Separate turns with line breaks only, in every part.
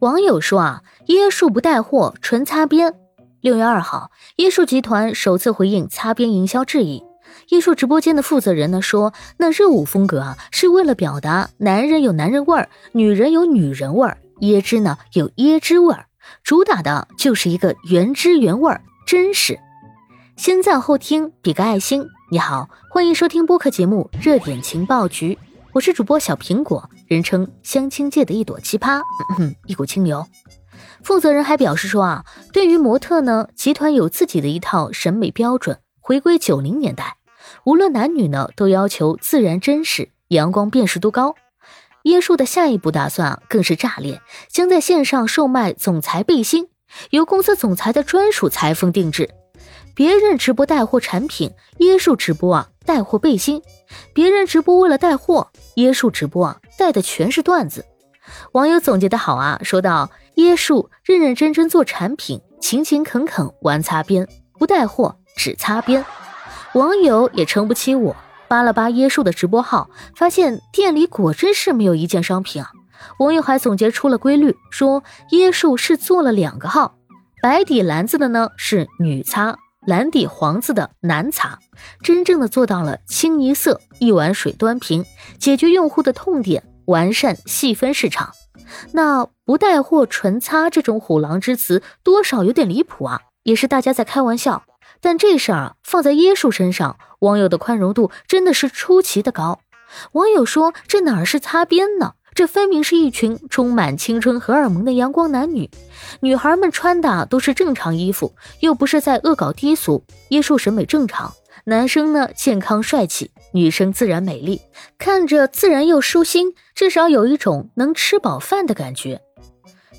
网友说啊，椰树不带货，纯擦边。六月二号，椰树集团首次回应擦边营销质疑。椰树直播间的负责人呢说，那热舞风格啊，是为了表达男人有男人味儿，女人有女人味儿，椰汁呢有椰汁味儿，主打的就是一个原汁原味儿，真实。先赞后听，比个爱心。你好，欢迎收听播客节目《热点情报局》，我是主播小苹果，人称相亲界的一朵奇葩，一股清流。负责人还表示说啊，对于模特呢，集团有自己的一套审美标准，回归九零年代，无论男女呢，都要求自然真实、阳光辨识度高。椰树的下一步打算啊，更是炸裂，将在线上售卖总裁背心，由公司总裁的专属裁缝定制。别人直播带货产品，椰树直播啊带货背心；别人直播为了带货，椰树直播啊带的全是段子。网友总结的好啊，说道：椰树认认真真做产品，勤勤恳恳玩擦边，不带货只擦边。网友也撑不起我，扒了扒椰树的直播号，发现店里果真是没有一件商品啊。网友还总结出了规律，说椰树是做了两个号，白底蓝字的呢是女擦。蓝底黄字的男擦，真正的做到了清一色一碗水端平，解决用户的痛点，完善细分市场。那不带货纯擦这种虎狼之词，多少有点离谱啊，也是大家在开玩笑。但这事儿啊，放在椰树身上，网友的宽容度真的是出奇的高。网友说：“这哪是擦边呢？”这分明是一群充满青春荷尔蒙的阳光男女，女孩们穿的都是正常衣服，又不是在恶搞低俗。椰树审美正常，男生呢健康帅气，女生自然美丽，看着自然又舒心，至少有一种能吃饱饭的感觉。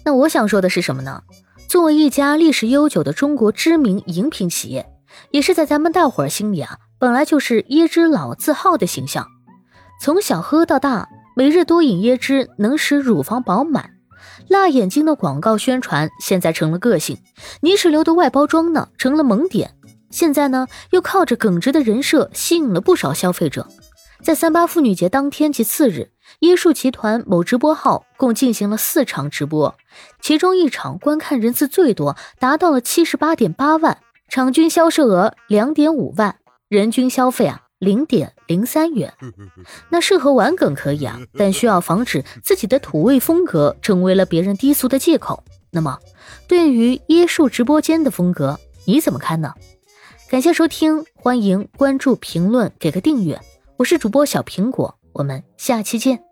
那我想说的是什么呢？作为一家历史悠久的中国知名饮品企业，也是在咱们大伙儿心里啊，本来就是椰汁老字号的形象，从小喝到大。每日多饮椰汁能使乳房饱满，辣眼睛的广告宣传现在成了个性，泥石流的外包装呢成了萌点，现在呢又靠着耿直的人设吸引了不少消费者。在三八妇女节当天及次日，椰树集团某直播号共进行了四场直播，其中一场观看人次最多，达到了七十八点八万，场均销售额两点五万，人均消费啊。零点零三元，那适合玩梗可以啊，但需要防止自己的土味风格成为了别人低俗的借口。那么，对于椰树直播间的风格，你怎么看呢？感谢收听，欢迎关注、评论、给个订阅。我是主播小苹果，我们下期见。